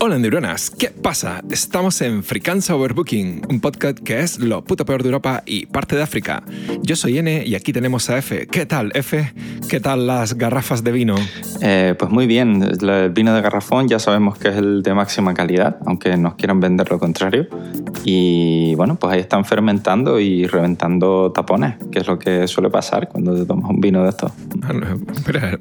Hola neuronas, ¿qué pasa? Estamos en Fricanza Overbooking, un podcast que es lo puto peor de Europa y parte de África. Yo soy N y aquí tenemos a F. ¿Qué tal, F? ¿Qué tal las garrafas de vino? Eh, pues muy bien, el vino de garrafón ya sabemos que es el de máxima calidad, aunque nos quieran vender lo contrario. Y bueno, pues ahí están fermentando y reventando tapones, que es lo que suele pasar cuando te tomas un vino de estos.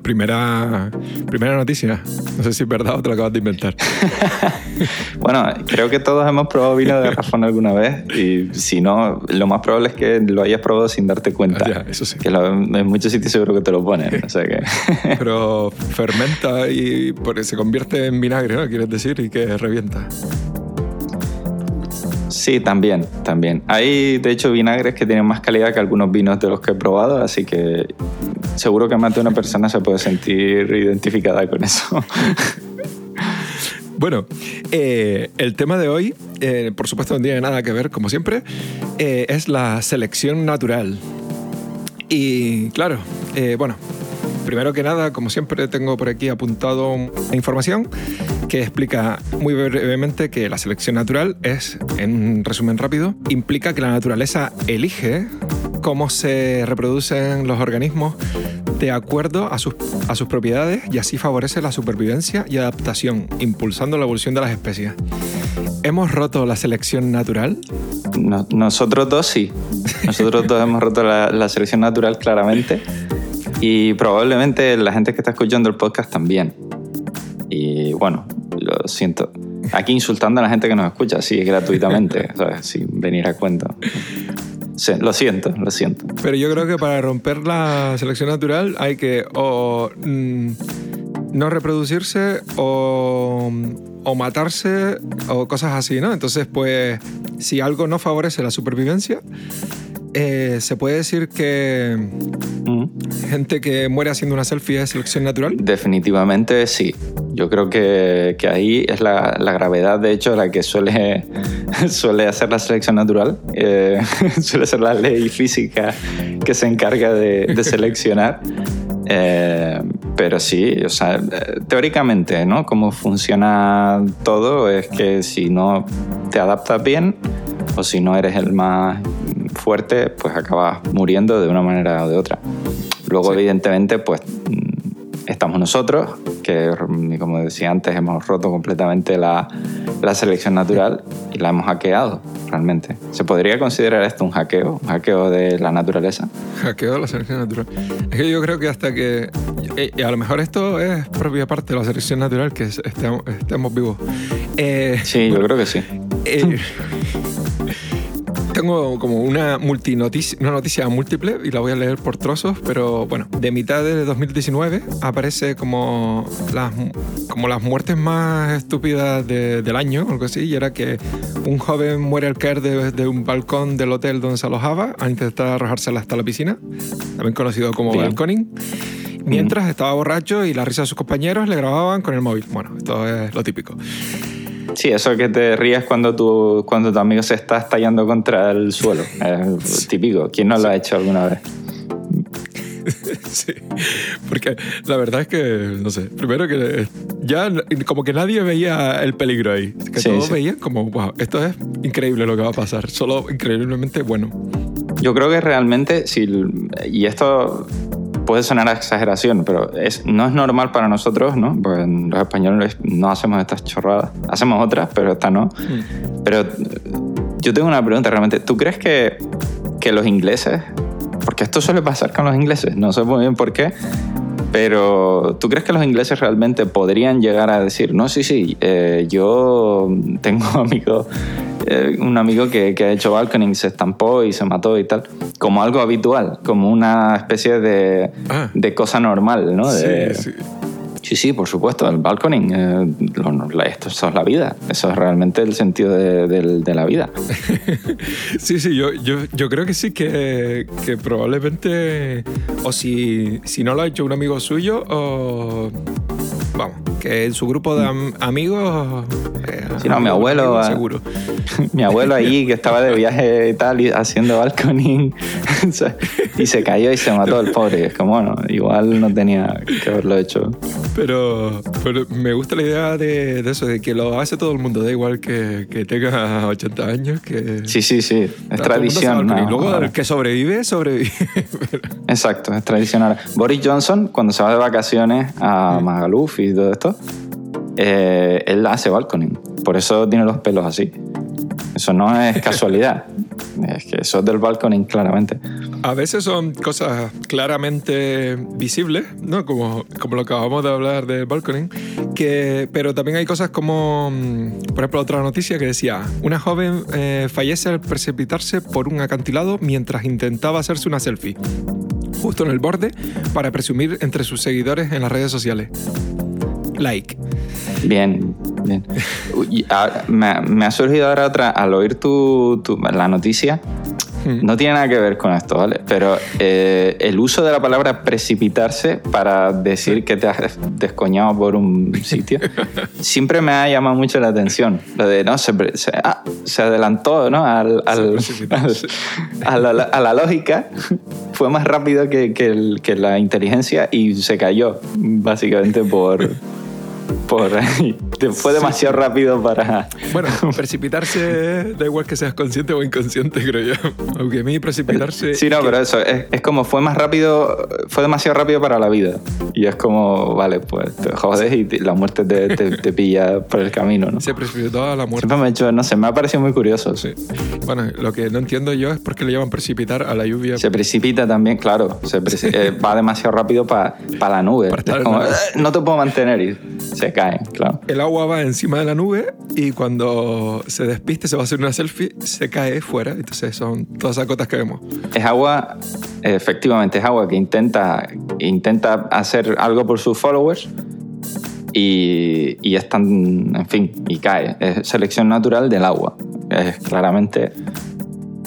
primera, primera noticia. No sé si es verdad o te lo acabas de inventar. bueno, creo que todos hemos probado vino de garrafón alguna vez y si no, lo más probable es que lo hayas probado sin darte cuenta. Ah, eso sí. Que en muchos sitios seguro que te lo ponen. Pero fermenta y se convierte en vinagre, ¿no? Quieres decir, y que revienta. Sí, también, también. Hay, de hecho, vinagres que tienen más calidad que algunos vinos de los que he probado, así que seguro que más de una persona se puede sentir identificada con eso. Bueno, eh, el tema de hoy, eh, por supuesto, no tiene nada que ver, como siempre, eh, es la selección natural. Y claro, bueno, primero que nada, como siempre, tengo por aquí apuntado información que explica muy brevemente que la selección natural es, en un resumen rápido, implica que la naturaleza elige cómo se reproducen los organismos de acuerdo a sus, a sus propiedades y así favorece la supervivencia y adaptación, impulsando la evolución de las especies. ¿Hemos roto la selección natural? nosotros dos sí. Nosotros dos hemos roto la, selección natural claramente y probablemente la gente que está escuchando el podcast también. Y bueno, lo siento. Aquí insultando a la gente que nos escucha, sí, gratuitamente, sin venir a cuento. Sí, lo siento, lo siento. Pero yo creo que para romper la selección natural hay que o mm, no reproducirse o, o matarse o cosas así, ¿no? Entonces, pues, si algo no favorece la supervivencia, eh, ¿se puede decir que gente que muere haciendo una selfie es selección natural? Definitivamente sí. Yo creo que, que ahí es la, la, gravedad, de hecho, la que suele, suele hacer la selección natural. Eh, suele ser la ley física que se encarga de, de seleccionar. Eh, pero sí, o sea, teóricamente, ¿no? Cómo funciona todo es que si no te adaptas bien o si no eres el más fuerte, pues acabas muriendo de una manera o de otra. Luego, evidentemente, pues mm, estamos nosotros, que como decía antes, hemos roto completamente la, la, selección natural y la hemos hackeado, realmente. ¿Se podría considerar esto un hackeo? ¿Un hackeo de la naturaleza? Hackeo de la selección natural. Es que yo creo que hasta que... Y a lo mejor esto es propia parte de la selección natural, que estemos, estemos vivos. Eh, sí, yo creo que sí. Eh, tengo como una, multinoticia, una noticia múltiple y la voy a leer por trozos, pero bueno, de mitad de 2019 aparece como las, como las muertes más estúpidas del año, algo así, y era que un joven muere al caer de, un balcón del hotel donde se alojaba al intentar arrojársela hasta la piscina, también conocido como balconing mientras estaba borracho y la risa de sus compañeros le grababan con el móvil. Bueno, esto es lo típico. Sí, eso que te rías cuando tu, cuando tu amigo se está estallando contra el suelo. Es típico. ¿Quién no lo ha hecho alguna vez? sí, porque la verdad es que, no sé, primero que ya como que nadie veía el peligro ahí. Que todos veían como, wow, esto es increíble lo que va a pasar, solo increíblemente bueno. Yo creo que realmente, si, y esto puede sonar a exageración, pero es, no es normal para nosotros, ¿no? Pues los españoles no hacemos estas chorradas. Hacemos otras, pero esta no. Mm. Pero yo tengo una pregunta realmente. ¿Tú crees que, que los ingleses, porque esto suele pasar con los ingleses, no sé muy bien por qué, pero ¿tú crees que los ingleses realmente podrían llegar a decir, no, sí, sí, eh, yo tengo amigos eh, un amigo que, que, ha hecho balconing se estampó y se mató y tal, como algo habitual, como una especie de, ah. de cosa normal, ¿no? sí, sí. Sí, sí, por supuesto, el balconing, eh, esto, eso es la vida, eso es realmente el sentido de, de, la vida. sí, sí, yo, yo, yo, creo que sí, que, que probablemente, o si, si no lo ha hecho un amigo suyo, o vamos, que en su grupo de amigos. Eh, sí, no, mi abuelo. Ah, seguro. Mi abuelo ahí que estaba de viaje y tal, haciendo balconing, y se cayó y se mató el pobre. Es como, bueno, igual no tenía que haberlo hecho. Pero, pero me gusta la idea de, de eso, de que lo hace todo el mundo, da igual que, que tenga 80 años, que... Sí, sí, sí, es tradición. y luego el que sobrevive, sobrevive. Exacto, es tradicional. Boris Johnson, cuando se va de vacaciones a. Magaluf y todo esto, eh, él hace balconing. Por eso tiene los pelos así. Eso no es casualidad. es que eso es del balconing, claramente. A veces son cosas claramente visibles, ¿no? Como, como lo que acabamos de hablar del balconing, que, pero también hay cosas como, mm, por ejemplo, otra noticia que decía, una joven eh, fallece al precipitarse por un acantilado mientras intentaba hacerse una selfie, justo en el borde, para presumir entre sus seguidores en las redes sociales. Like. Bien, bien. Me, me ha surgido ahora otra, al oír tu, tu- la noticia, Mm. no tiene nada que ver con esto, ¿vale? Pero eh, el uso de la palabra precipitarse para decir que te has descoñado por un sitio, siempre me ha llamado mucho la atención. Lo de, no, se, se- ah, se adelantó, ¿no? Al, a, la, a la lógica, fue más rápido que, que el- que la inteligencia y se cayó, básicamente por... por fue demasiado rápido para... Bueno, precipitarse da igual que seas consciente o inconsciente, creo yo. Aunque a mí precipitarse... Sí, no, pero eso, es, es como fue más rápido, fue demasiado rápido para la vida. Y es como, vale, pues te jodes y la muerte te, te- te pilla por el camino, ¿no? Se precipitó a la muerte. Siempre me ha hecho, no sé, me ha parecido muy curioso. Sí. Bueno, lo que no entiendo yo es por qué le llaman precipitar a la lluvia. Se precipita también, claro, se preci- eh, va demasiado rápido para la nube. Para Es como. "Eh, no te puedo mantener y se caen, claro. El agua va encima de la nube y cuando se despiste, se va a hacer una selfie, se cae fuera. Entonces son todas esas gotas que vemos. Es agua, efectivamente, es agua que intenta, intenta hacer algo por sus followers y, y es tan, en fin, y cae. Es selección natural del agua. Es claramente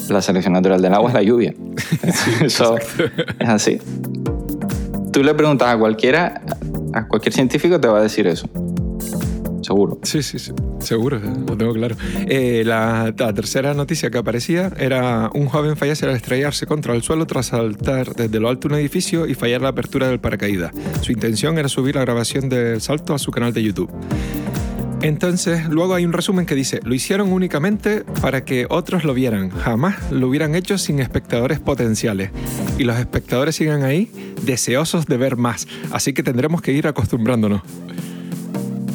la selección natural del agua es la lluvia. Eso es así. Tú le preguntas a cualquiera, a cualquier científico te va a decir eso. Seguro. Sí, sí, sí. Seguro, lo tengo claro. Eh, la, la tercera noticia que aparecía era un joven fallece al estrellarse contra el suelo tras saltar desde lo alto de un edificio y fallar la apertura del paracaídas. Su intención era subir la grabación del salto a su canal de YouTube. Entonces, luego hay un resumen que dice, lo hicieron únicamente para que otros lo vieran, jamás lo hubieran hecho sin espectadores potenciales. Y los espectadores siguen ahí deseosos de ver más, así que tendremos que ir acostumbrándonos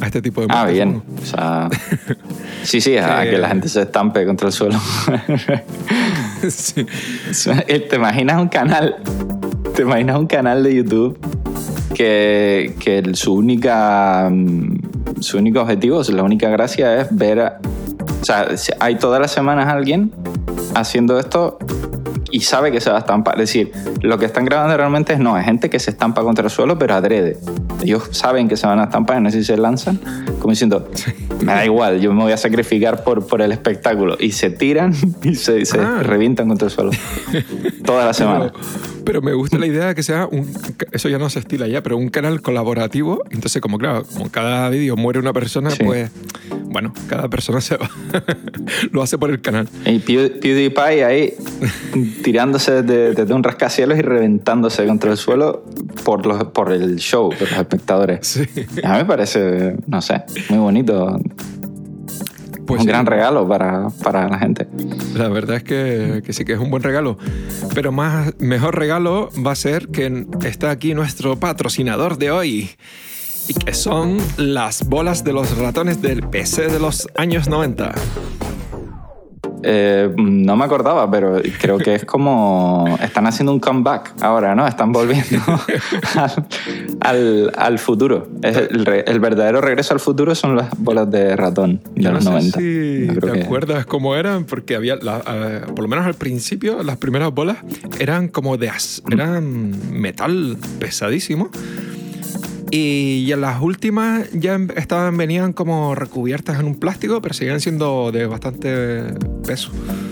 a este tipo de Ah, muertes, bien. ¿no? O sea, sí, sí, a Que- la gente se estampe contra el suelo. Sí. ¿Te imaginas un canal? ¿Te imaginas un canal de YouTube que, que su única mm, su único objetivo, la única gracia es ver a- o sea, si- hay todas las semanas alguien haciendo esto y sabe que se va a estampar. Es decir, lo que están grabando realmente es no, es gente que se estampa contra el suelo, pero adrede. Ellos saben que se van a estampar, no sé si se lanzan, como diciendo, me da igual, yo me voy a sacrificar por, por el espectáculo. Y se tiran y se, se Ah. revientan contra el suelo. Toda la semana. Pero, me gusta la idea de que sea un. Eso ya no se estila ya, pero un canal colaborativo. Entonces, como claro, como cada vídeo muere una persona, Sí. pues. Bueno, cada persona se va. Lo hace por el canal. Y Pew- PewDiePie ahí tirándose desde, desde un rascacielos y reventándose contra el suelo por, los, por el show, por los espectadores. Sí. A mí me parece, no sé, muy bonito. Pues un sí, gran regalo para, para la gente. La verdad es que, que sí que es un buen regalo. Pero más mejor regalo va a ser que está aquí nuestro patrocinador de hoy. Y que son las bolas de los ratones del PC de los años 90. Eh, no me acordaba, pero creo que es como. Están haciendo un comeback ahora, ¿no? Están volviendo al, al- al futuro. Es el, verdadero regreso al futuro son las bolas de ratón de Yo no los sé 90. si creo te que- acuerdas cómo eran, porque había, la- eh, por lo menos al principio, las primeras bolas eran como de as- eran metal pesadísimo. Y ya las últimas ya em- estaban, venían como recubiertas en un plástico, pero seguían siendo de bastante peso.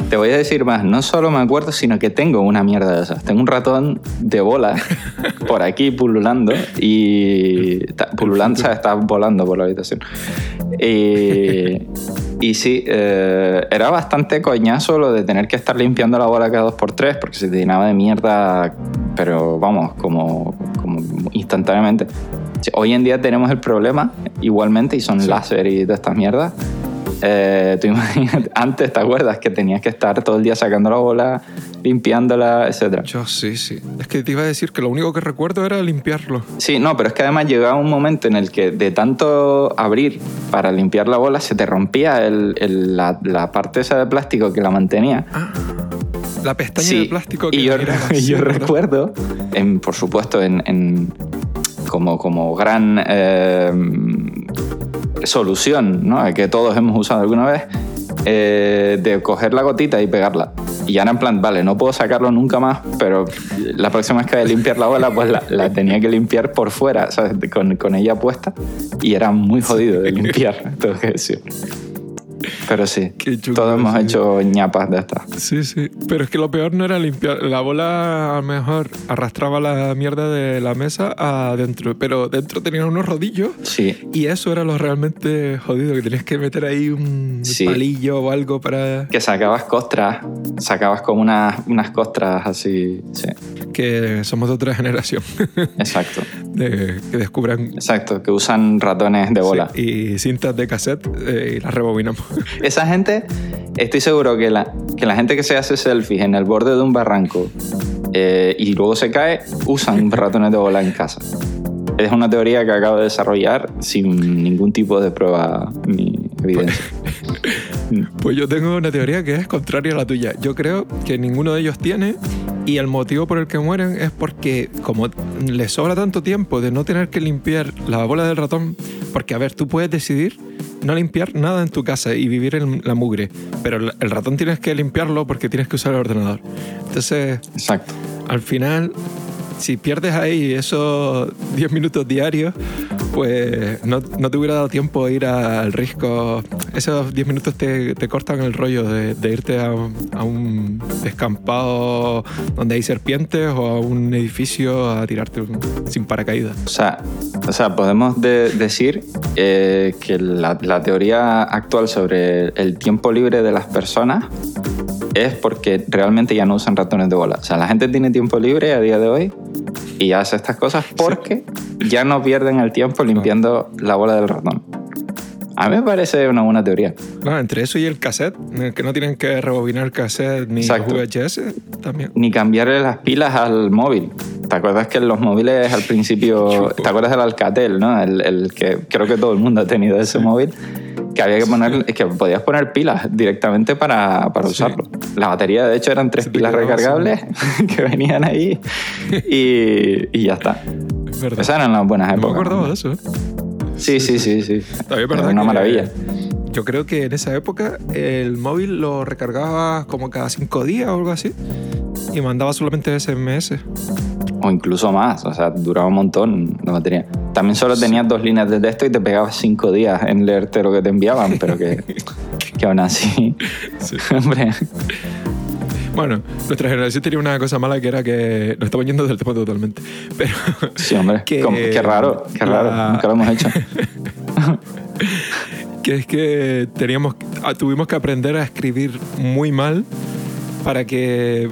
Te voy a decir más, no solo me acuerdo, sino que tengo una mierda de esas. Tengo un ratón de bola por aquí pululando y pululando, o sea, está volando por la habitación. Y, y sí, eh, era bastante coñazo lo de tener que estar limpiando la bola cada dos por tres porque se te llenaba de mierda, pero vamos, como, como instantáneamente. Sí, Hoy en día tenemos el problema igualmente y son láser y de estas mierdas. Eh, tú imagínate, antes te acuerdas que tenías que estar todo el día sacando la bola, limpiándola, etc. Yo sí, sí. Es que te iba a decir que lo único que recuerdo era limpiarlo. Sí, no, pero es que además llegaba un momento en el que de tanto abrir para limpiar la bola se te rompía el- el- la, la parte esa de plástico que la mantenía. Ah, la pestaña Sí, de plástico que y yo, recuerdo, en, por supuesto, en, en- como, como gran eh, solución ¿no? que todos hemos usado alguna vez, eh, de coger la gotita y pegarla. Y era en plan, vale, no puedo sacarlo nunca más, pero la próxima vez que a limpiar la bola, pues la, la tenía que limpiar por fuera, ¿sabes? Con, con ella puesta. Y era muy jodido de limpiar, tengo que decir. Pero sí, todos hemos sí. hecho ñapas de estas. Sí, sí. Pero es que lo peor no era limpiar. La bola a lo mejor arrastraba la mierda de la mesa adentro. Pero dentro tenía unos rodillos. Sí, Y eso era lo realmente jodido, que tenías que meter ahí un Sí. palillo o algo para que sacabas costras, sacabas como unas, unas costras así. Sí, que somos de otra generación, exacto. de, que descubran Exacto, que usan ratones de bola. sí, y cintas de cassette eh, y las rebobinamos. Esa gente, estoy seguro que la, que la gente que se hace selfies en el borde de un barranco eh, y luego se cae, usan ratones de bola en casa. Es una teoría que acabo de desarrollar sin ningún tipo de prueba ni evidencia. Pues yo tengo una teoría que es contraria a la tuya. Yo creo que ninguno de ellos tiene y el motivo por el que mueren es porque como les sobra tanto tiempo de no tener que limpiar la bola del ratón, porque a ver, tú puedes decidir no limpiar nada en tu casa y vivir en la mugre, pero el ratón tienes que limpiarlo porque tienes que usar el ordenador. Entonces, Exacto. al final, si pierdes ahí esos 10 minutos diarios, pues no, no te hubiera dado tiempo ir al risco. Esos 10 minutos te, te cortan el rollo de, irte a, un descampado donde hay serpientes o a un edificio a tirarte sin paracaídas. O sea, o sea podemos de- decir eh, que la teoría actual sobre el tiempo libre de las personas es porque realmente ya no usan ratones de bola. O sea, la gente tiene tiempo libre a día de hoy y hace estas cosas porque ya no pierden el tiempo limpiando la bola del ratón. A mí me parece una buena teoría. No, entre eso y el cassette, el que no tienen que rebobinar el cassette ni Exacto. VHS, también. Ni cambiarle las pilas al móvil. ¿Te acuerdas que en los móviles al principio... ¿Te acuerdas del Alcatel, no? El, el que creo que todo el mundo ha tenido ese móvil. Que había que poner... Que podías poner pilas directamente para, para Sí. usarlo. La batería, de hecho, eran tres Se pilas recargables que venían ahí y, y ya está. Es. Esas eran las buenas no me épocas. acordaba de eso. ¿eh? Sí, sí, sí, sí. Es Era una maravilla. Yo creo que en esa época el móvil lo recargaba como cada cinco días o algo así y mandaba solamente SMS. O incluso más, o sea, duraba un montón la batería. También solo tenías dos líneas de texto y te pegabas cinco días en leerte lo que te enviaban, pero que, que aún así, Sí. hombre, Bueno, nuestra generación tenía una cosa mala que era que nos estamos yendo del tema totalmente. Pero sí, hombre, Que qué raro, qué raro, la- nunca lo hemos hecho. que es que teníamos, ah, tuvimos que aprender a escribir muy mal para que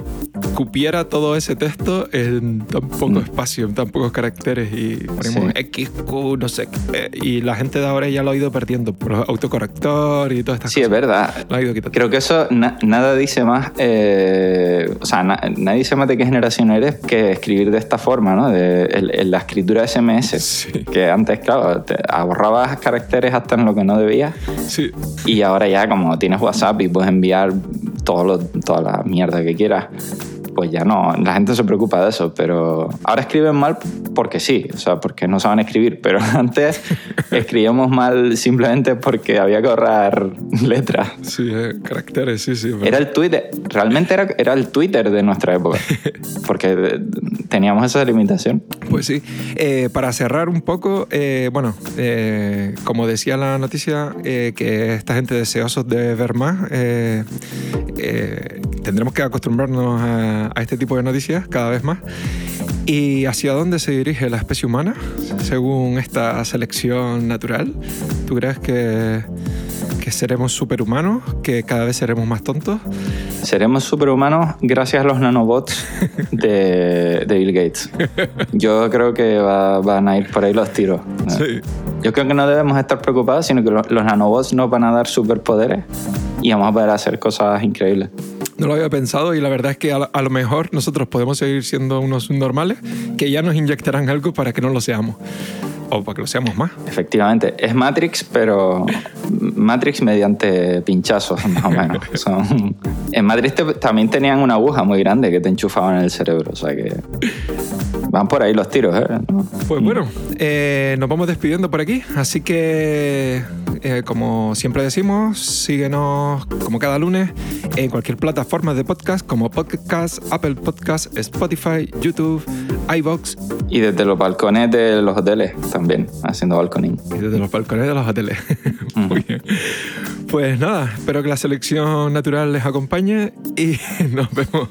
cupiera todo ese texto en tan poco Mm. espacio, en tan pocos caracteres y ponemos Sí. X, Q, no sé qué. Y la gente de ahora ya lo ha ido perdiendo por los autocorrector y todas estas Sí, es cosas. verdad. Lo ha ido quitando. Creo que eso na- nada dice más, eh, o sea, na- nadie dice más de qué generación eres que escribir de esta forma, ¿no? De, el- el- la escritura SMS. Sí. Que antes, claro, te ahorrabas caracteres hasta en lo que no debías. Sí, Y ahora ya como tienes WhatsApp y puedes enviar todo lo- toda la mierda que quieras, pues ya no, la gente se preocupa de eso, pero ahora escriben mal porque sí, o sea, porque no saben escribir, pero antes escribíamos mal simplemente porque había que ahorrar letras. sí, eh, caracteres, sí, sí. Era el Twitter, realmente era, era el Twitter de nuestra época, porque teníamos esa limitación. Pues sí. Eh, para cerrar un poco, eh, bueno, como decía la noticia, que esta gente deseosos de ver más, tendremos que acostumbrarnos a, a este tipo de noticias cada vez más. ¿Y hacia dónde se dirige la especie humana según esta selección natural? ¿Tú crees que, que seremos superhumanos, que cada vez seremos más tontos. Seremos superhumanos gracias a los nanobots de, de Bill Gates. Yo creo que va- van a ir por ahí los tiros. Sí. Yo creo que no debemos estar preocupados, sino que lo- los nanobots nos van a dar superpoderes y vamos a poder hacer cosas increíbles. No lo había pensado y la verdad es que a, lo- mejor nosotros podemos seguir siendo unos normales que ya nos inyectarán algo para que no lo seamos. O para que lo seamos más. Efectivamente, es Matrix, pero Matrix mediante pinchazos, más o menos. En Matrix también tenían una aguja muy grande que te enchufaban en el cerebro, o sea que van por ahí los tiros, ¿eh? Pues bueno, eh, nos vamos despidiendo por aquí. Así que, eh, como siempre decimos, síguenos como cada lunes en cualquier plataforma de podcast como Podcast, Apple Podcast, Spotify, YouTube, iBox Y desde los balcones de los hoteles también, haciendo balconing. y desde los balcones de los hoteles. Muy bien. Pues nada, espero que la selección natural les acompañe y nos vemos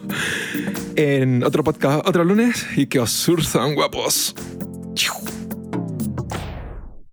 en otro podcast otro lunes y que os surzan guapos.